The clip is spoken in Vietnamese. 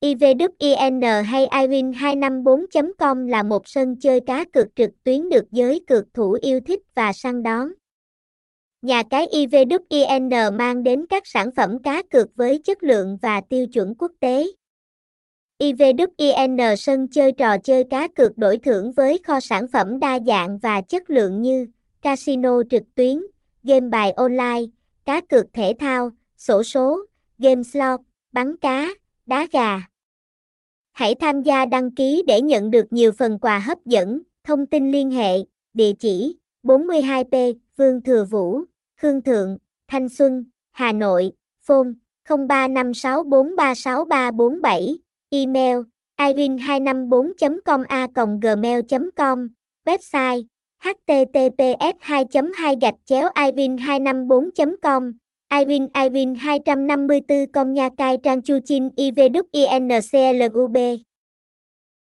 IVWIN hay iWin254.com là một sân chơi cá cược trực tuyến được giới cược thủ yêu thích và săn đón. Nhà cái IVWIN mang đến các sản phẩm cá cược với chất lượng và tiêu chuẩn quốc tế. IVWIN sân chơi trò chơi cá cược đổi thưởng với kho sản phẩm đa dạng và chất lượng như casino trực tuyến, game bài online, cá cược thể thao, sổ số, game slot, bắn cá, đá gà. Hãy tham gia đăng ký để nhận được nhiều phần quà hấp dẫn. Thông tin liên hệ, địa chỉ 42P Vương Thừa Vũ, Khương Thượng, Thanh Xuân, Hà Nội, phone 0356436347, email irin254.com a gmail.com, website https 2 2 gạch chéo irin254 com Irin Irin 254 con nha cai trang chu chin IVWINCLUB